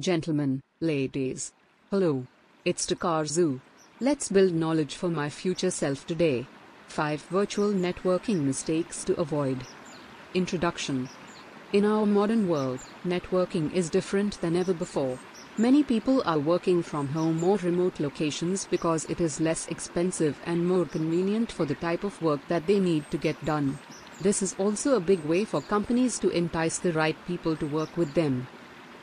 Gentlemen, ladies. Hello. It's Takazun. Let's build knowledge for my future self today. 5 Virtual Networking Mistakes to Avoid. Introduction In our modern world, networking is different than ever before. Many people are working from home or remote locations because it is less expensive and more convenient for the type of work that they need to get done. This is also a big way for companies to entice the right people to work with them.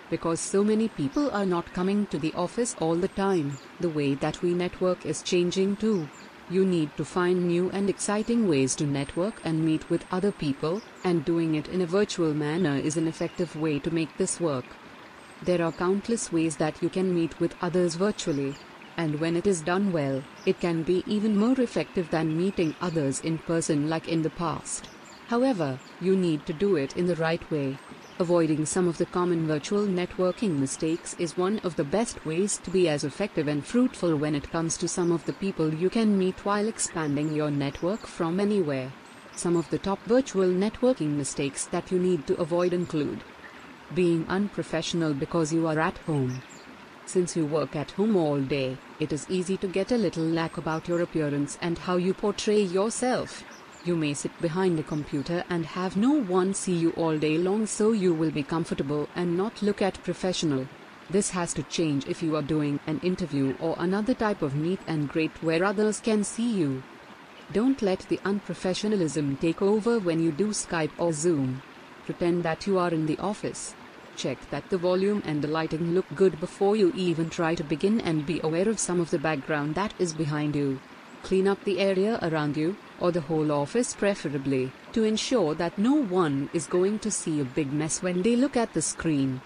Because so many people are not coming to the office all the time, the way that we network is changing too. You need to find new and exciting ways to network and meet with other people, and doing it in a virtual manner is an effective way to make this work. There are countless ways that you can meet with others virtually, and when it is done well, it can be even more effective than meeting others in person like in the past. However, you need to do it in the right way. Avoiding some of the common virtual networking mistakes is one of the best ways to be as effective and fruitful when it comes to some of the people you can meet while expanding your network from anywhere. Some of the top virtual networking mistakes that you need to avoid include being unprofessional because you are at home. Since you work at home all day, it is easy to get a little lack about your appearance and how you portray yourself. You may sit behind a computer and have no one see you all day long so you will be comfortable and not look at professional. This has to change if you are doing an interview or another type of meet and greet where others can see you. Don't let the unprofessionalism take over when you do Skype or Zoom. Pretend that you are in the office. Check that the volume and the lighting look good before you even try to begin and be aware of some of the background that is behind you. Clean up the area around you, or the whole office preferably, to ensure that no one is going to see a big mess when they look at the screen.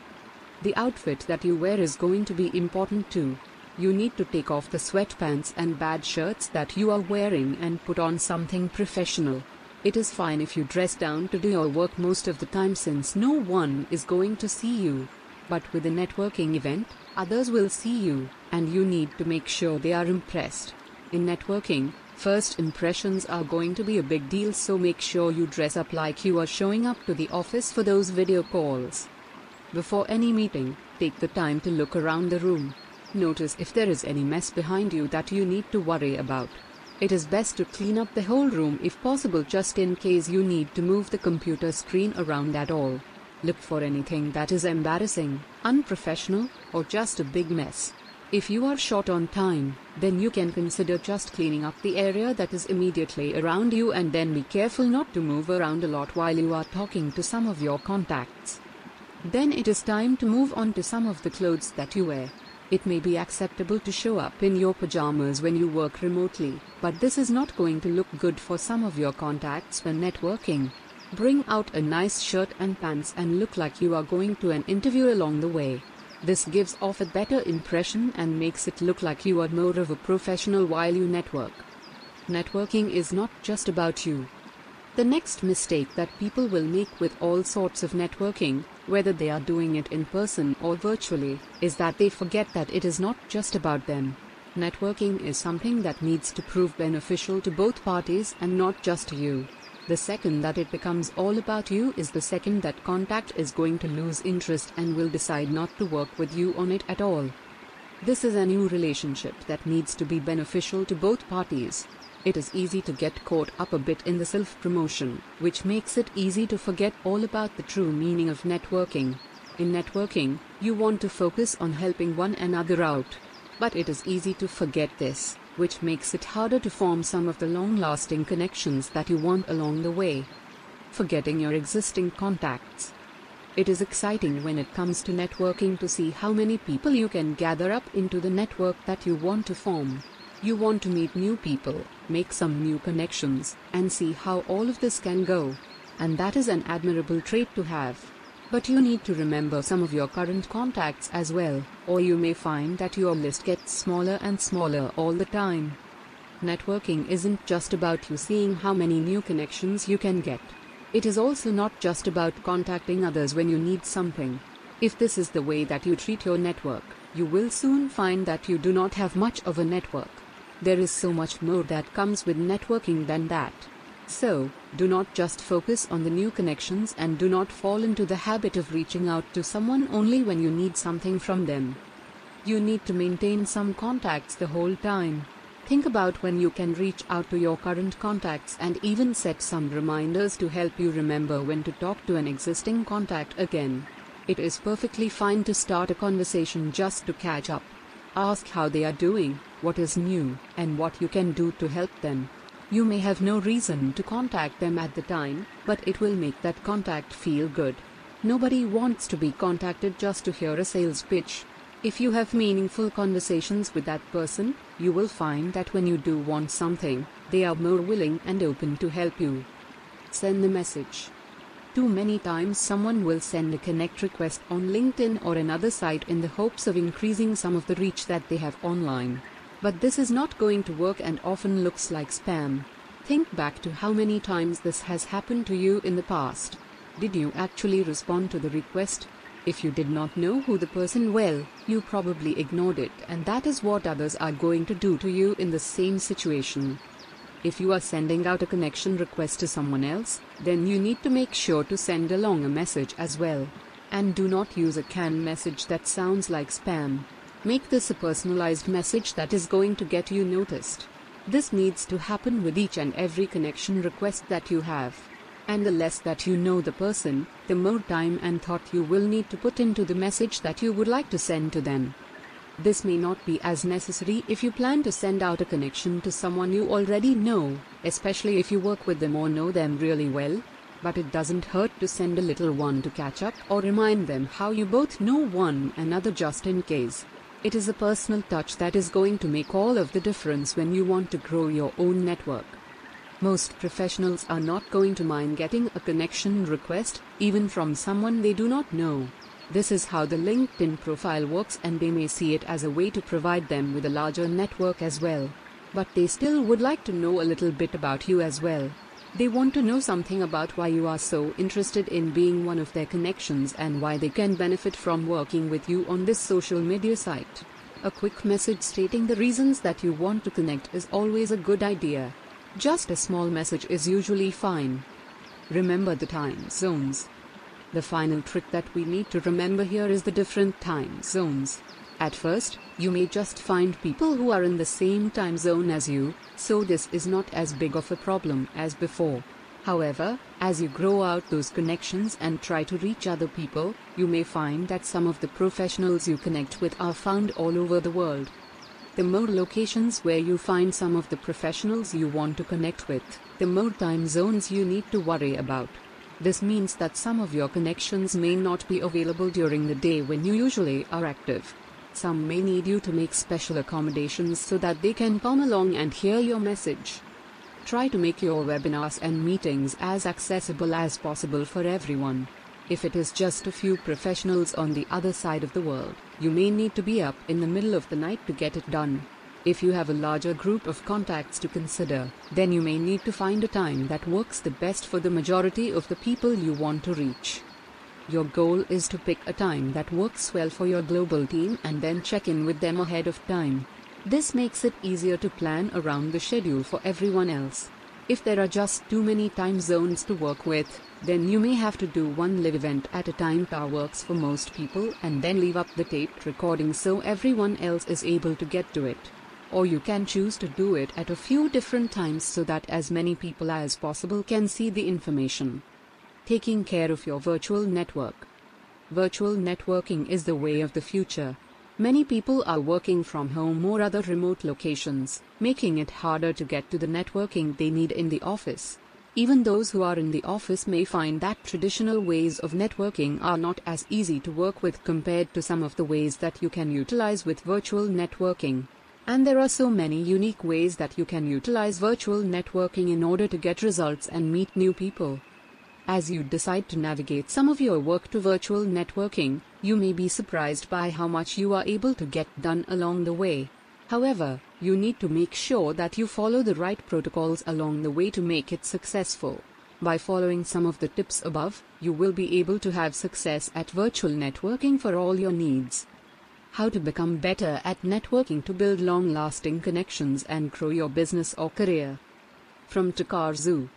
The outfit that you wear is going to be important too. You need to take off the sweatpants and bad shirts that you are wearing and put on something professional. It is fine if you dress down to do your work most of the time since no one is going to see you. But with a networking event, others will see you, and you need to make sure they are impressed. In networking, First impressions are going to be a big deal so make sure you dress up like you are showing up to the office for those video calls. Before any meeting, take the time to look around the room. Notice if there is any mess behind you that you need to worry about. It is best to clean up the whole room if possible just in case you need to move the computer screen around at all. Look for anything that is embarrassing, unprofessional, or just a big mess. If you are short on time, then you can consider just cleaning up the area that is immediately around you and then be careful not to move around a lot while you are talking to some of your contacts. Then it is time to move on to some of the clothes that you wear. It may be acceptable to show up in your pajamas when you work remotely, but this is not going to look good for some of your contacts when networking. Bring out a nice shirt and pants and look like you are going to an interview along the way. This gives off a better impression and makes it look like you are more of a professional while you network. Networking is not just about you. The next mistake that people will make with all sorts of networking, whether they are doing it in person or virtually, is that they forget that it is not just about them. Networking is something that needs to prove beneficial to both parties and not just to you. The second that it becomes all about you is the second that contact is going to lose interest and will decide not to work with you on it at all. This is a new relationship that needs to be beneficial to both parties. It is easy to get caught up a bit in the self promotion, which makes it easy to forget all about the true meaning of networking. In networking, you want to focus on helping one another out. But it is easy to forget this which makes it harder to form some of the long-lasting connections that you want along the way. Forgetting your existing contacts. It is exciting when it comes to networking to see how many people you can gather up into the network that you want to form. You want to meet new people, make some new connections, and see how all of this can go. And that is an admirable trait to have. But you need to remember some of your current contacts as well, or you may find that your list gets smaller and smaller all the time. Networking isn't just about you seeing how many new connections you can get. It is also not just about contacting others when you need something. If this is the way that you treat your network, you will soon find that you do not have much of a network. There is so much more that comes with networking than that. So, Do not just focus on the new connections and do not fall into the habit of reaching out to someone only when you need something from them. You need to maintain some contacts the whole time. Think about when you can reach out to your current contacts and even set some reminders to help you remember when to talk to an existing contact again. It is perfectly fine to start a conversation just to catch up. Ask how they are doing, what is new, and what you can do to help them. You may have no reason to contact them at the time, but it will make that contact feel good. Nobody wants to be contacted just to hear a sales pitch. If you have meaningful conversations with that person, you will find that when you do want something, they are more willing and open to help you. Send the message. Too many times someone will send a connect request on LinkedIn or another site in the hopes of increasing some of the reach that they have online. But this is not going to work and often looks like spam. Think back to how many times this has happened to you in the past. Did you actually respond to the request? If you did not know who the person well, you probably ignored it and that is what others are going to do to you in the same situation. If you are sending out a connection request to someone else, then you need to make sure to send along a message as well. And do not use a canned message that sounds like spam. Make this a personalized message that is going to get you noticed. This needs to happen with each and every connection request that you have and the less that you know the person, the more time and thought you will need to put into the message that you would like to send to them. This may not be as necessary if you plan to send out a connection to someone you already know, especially if you work with them or know them really well. But it doesn't hurt to send a little one to catch up or remind them how you both know one another just in case. It is a personal touch that is going to make all of the difference when you want to grow your own network. Most professionals are not going to mind getting a connection request, even from someone they do not know. This is how the LinkedIn profile works and they may see it as a way to provide them with a larger network as well. But they still would like to know a little bit about you as well. They want to know something about why you are so interested in being one of their connections and why they can benefit from working with you on this social media site. A quick message stating the reasons that you want to connect is always a good idea. Just a small message is usually fine. Remember the time zones. The final trick that we need to remember here is the different time zones. At first, you may just find people who are in the same time zone as you, so this is not as big of a problem as before. However, as you grow out those connections and try to reach other people, you may find that some of the professionals you connect with are found all over the world the more locations where you find some of the professionals you want to connect with, the more time zones you need to worry about. This means that some of your connections may not be available during the day when you usually are active. Some may need you to make special accommodations so that they can come along and hear your message. Try to make your webinars and meetings as accessible as possible for everyone. If it is just a few professionals on the other side of the world, you may need to be up in the middle of the night to get it done. If you have a larger group of contacts to consider, then you may need to find a time that works the best for the majority of the people you want to reach. Your goal is to pick a time that works well for your global team and then check in with them ahead of time. This makes it easier to plan around the schedule for everyone else. If there are just too many time zones to work with, then you may have to do one live event at a time that works for most people and then leave up the taped recording so everyone else is able to get to it. Or you can choose to do it at a few different times so that as many people as possible can see the information. Taking care of your virtual network. Virtual networking is the way of the future. Many people are working from home or other remote locations, making it harder to get to the networking they need in the office. Even those who are in the office may find that traditional ways of networking are not as easy to work with compared to some of the ways that you can utilize with virtual networking. And there are so many unique ways that you can utilize virtual networking in order to get results and meet new people. As you decide to navigate some of your work to virtual networking, you may be surprised by how much you are able to get done along the way. However, you need to make sure that you follow the right protocols along the way to make it successful. By following some of the tips above, you will be able to have success at virtual networking for all your needs. How to become better at networking to build long lasting connections and grow your business or career. From Takazun.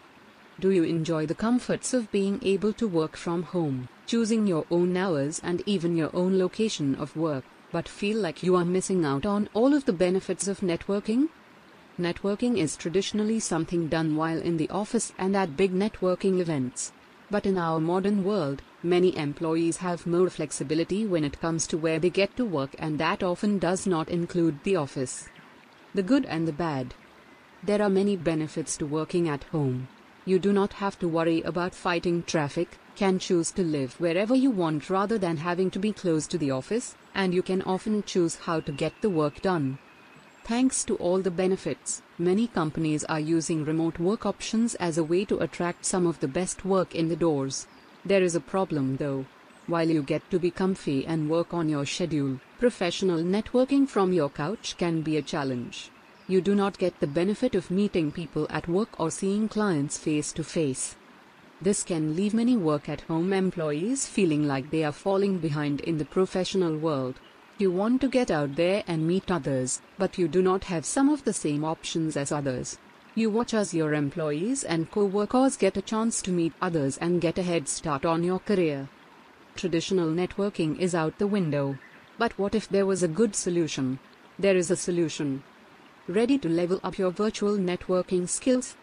Do you enjoy the comforts of being able to work from home, choosing your own hours and even your own location of work, but feel like you are missing out on all of the benefits of networking? Networking is traditionally something done while in the office and at big networking events. But in our modern world, many employees have more flexibility when it comes to where they get to work, and that often does not include the office. The good and the bad. There are many benefits to working at home. You do not have to worry about fighting traffic, can choose to live wherever you want rather than having to be close to the office, and you can often choose how to get the work done. Thanks to all the benefits, many companies are using remote work options as a way to attract some of the best work in the doors. There is a problem though. While you get to be comfy and work on your schedule, professional networking from your couch can be a challenge. You do not get the benefit of meeting people at work or seeing clients face to face. This can leave many work at home employees feeling like they are falling behind in the professional world. You want to get out there and meet others, but you do not have some of the same options as others. You watch as your employees and co workers get a chance to meet others and get a head start on your career. Traditional networking is out the window. But what if there was a good solution? There is a solution. Ready to level up your virtual networking skills?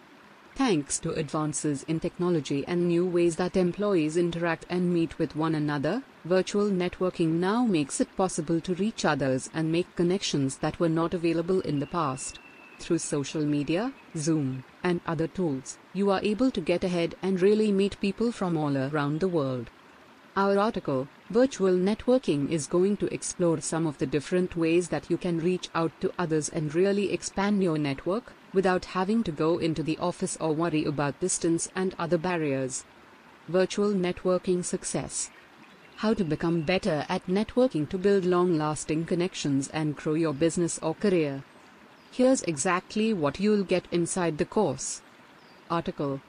Thanks to advances in technology and new ways that employees interact and meet with one another, virtual networking now makes it possible to reach others and make connections that were not available in the past. Through social media, Zoom, and other tools, you are able to get ahead and really meet people from all around the world. Our article, Virtual Networking, is going to explore some of the different ways that you can reach out to others and really expand your network without having to go into the office or worry about distance and other barriers. Virtual Networking Success How to become better at networking to build long lasting connections and grow your business or career. Here's exactly what you'll get inside the course. Article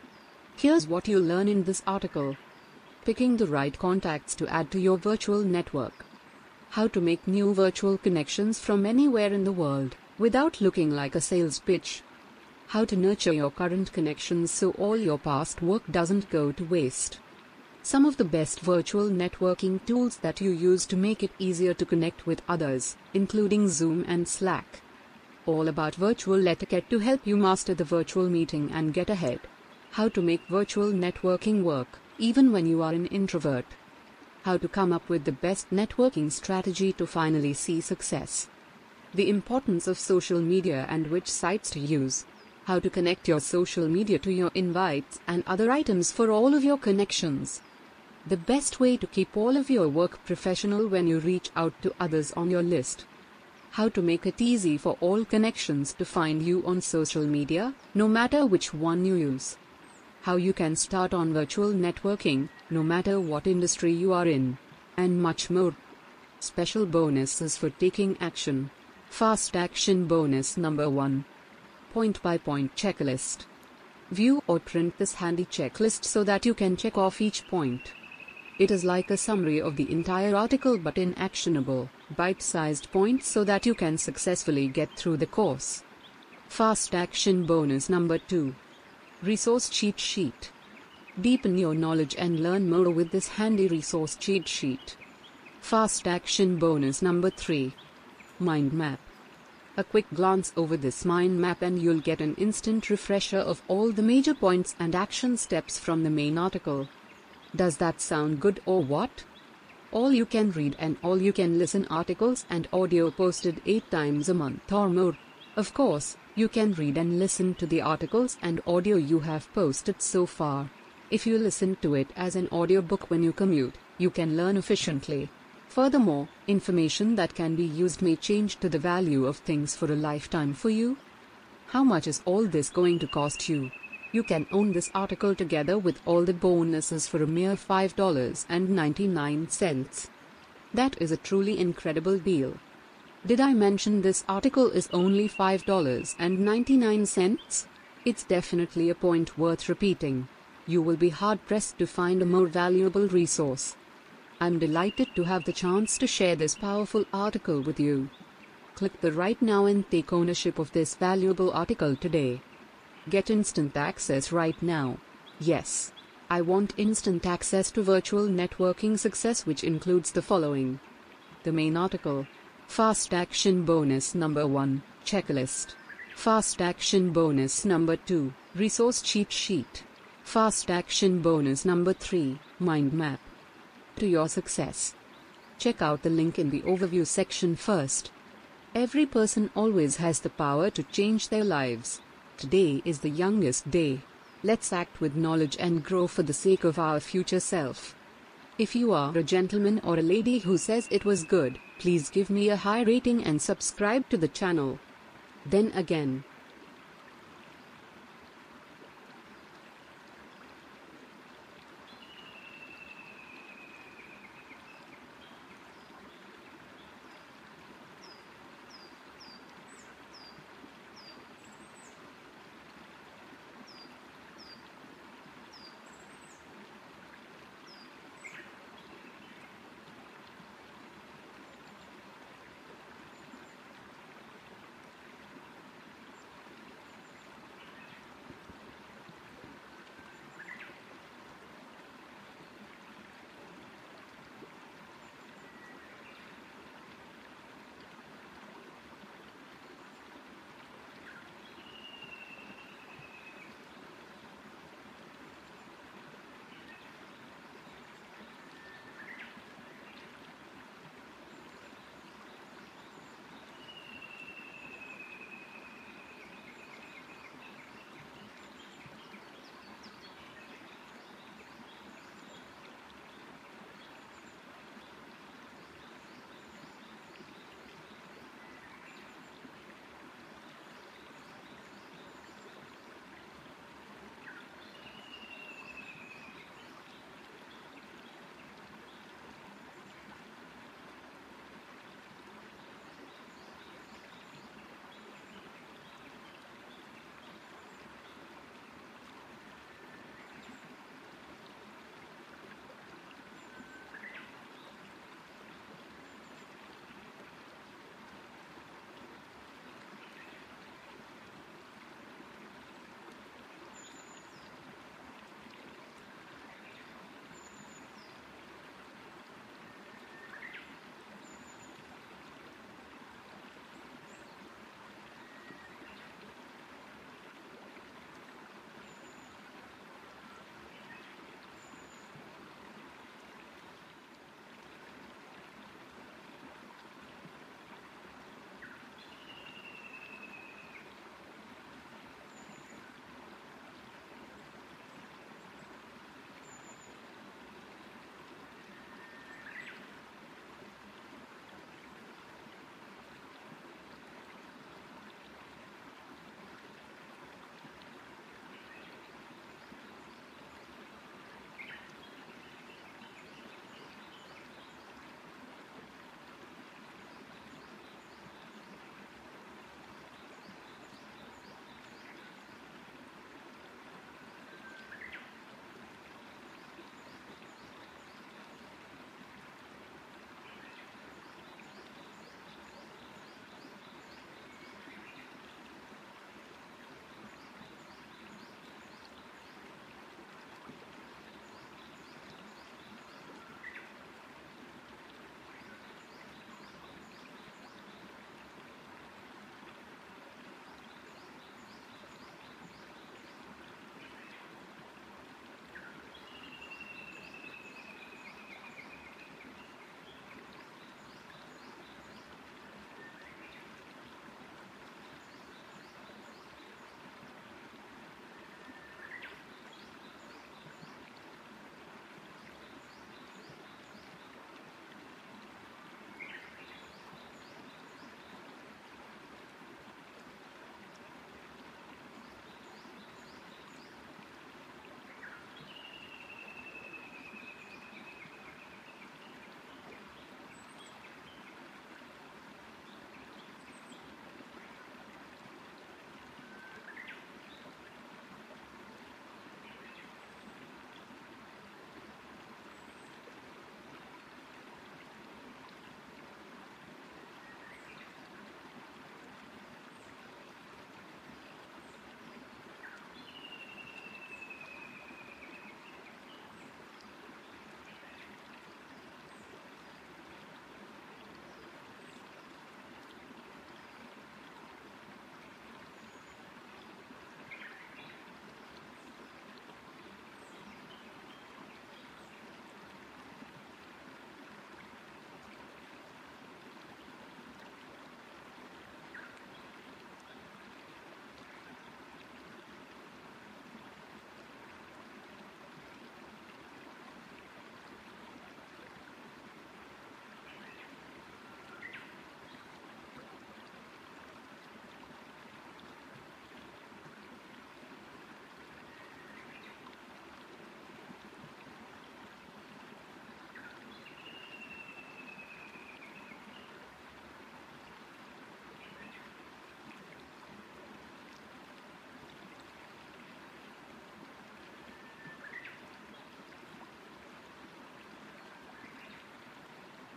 Here's what you'll learn in this article picking the right contacts to add to your virtual network. How to make new virtual connections from anywhere in the world without looking like a sales pitch. How to nurture your current connections so all your past work doesn't go to waste. Some of the best virtual networking tools that you use to make it easier to connect with others, including Zoom and Slack. All about virtual etiquette to help you master the virtual meeting and get ahead. How to make virtual networking work, even when you are an introvert. How to come up with the best networking strategy to finally see success. The importance of social media and which sites to use how to connect your social media to your invites and other items for all of your connections. The best way to keep all of your work professional when you reach out to others on your list. How to make it easy for all connections to find you on social media, no matter which one you use. How you can start on virtual networking, no matter what industry you are in. And much more. Special bonuses for taking action. Fast action bonus number 1 point-by-point checklist. View or print this handy checklist so that you can check off each point. It is like a summary of the entire article but in actionable, bite-sized points so that you can successfully get through the course. Fast action bonus number 2. Resource cheat sheet. Deepen your knowledge and learn more with this handy resource cheat sheet. Fast action bonus number 3. Mind map. A quick glance over this mind map and you'll get an instant refresher of all the major points and action steps from the main article. Does that sound good or what? All you can read and all you can listen articles and audio posted 8 times a month or more. Of course, you can read and listen to the articles and audio you have posted so far. If you listen to it as an audiobook when you commute, you can learn efficiently. Furthermore, information that can be used may change to the value of things for a lifetime for you. How much is all this going to cost you? You can own this article together with all the bonuses for a mere $5.99. That is a truly incredible deal. Did I mention this article is only $5.99? It's definitely a point worth repeating. You will be hard pressed to find a more valuable resource. I'm delighted to have the chance to share this powerful article with you. Click the right now and take ownership of this valuable article today. Get instant access right now. Yes. I want instant access to virtual networking success, which includes the following the main article, Fast Action Bonus Number 1, Checklist, Fast Action Bonus Number 2, Resource Cheat Sheet, Fast Action Bonus Number 3, Mind Map. To your success. Check out the link in the overview section first. Every person always has the power to change their lives. Today is the youngest day. Let's act with knowledge and grow for the sake of our future self. If you are a gentleman or a lady who says it was good, please give me a high rating and subscribe to the channel. Then again,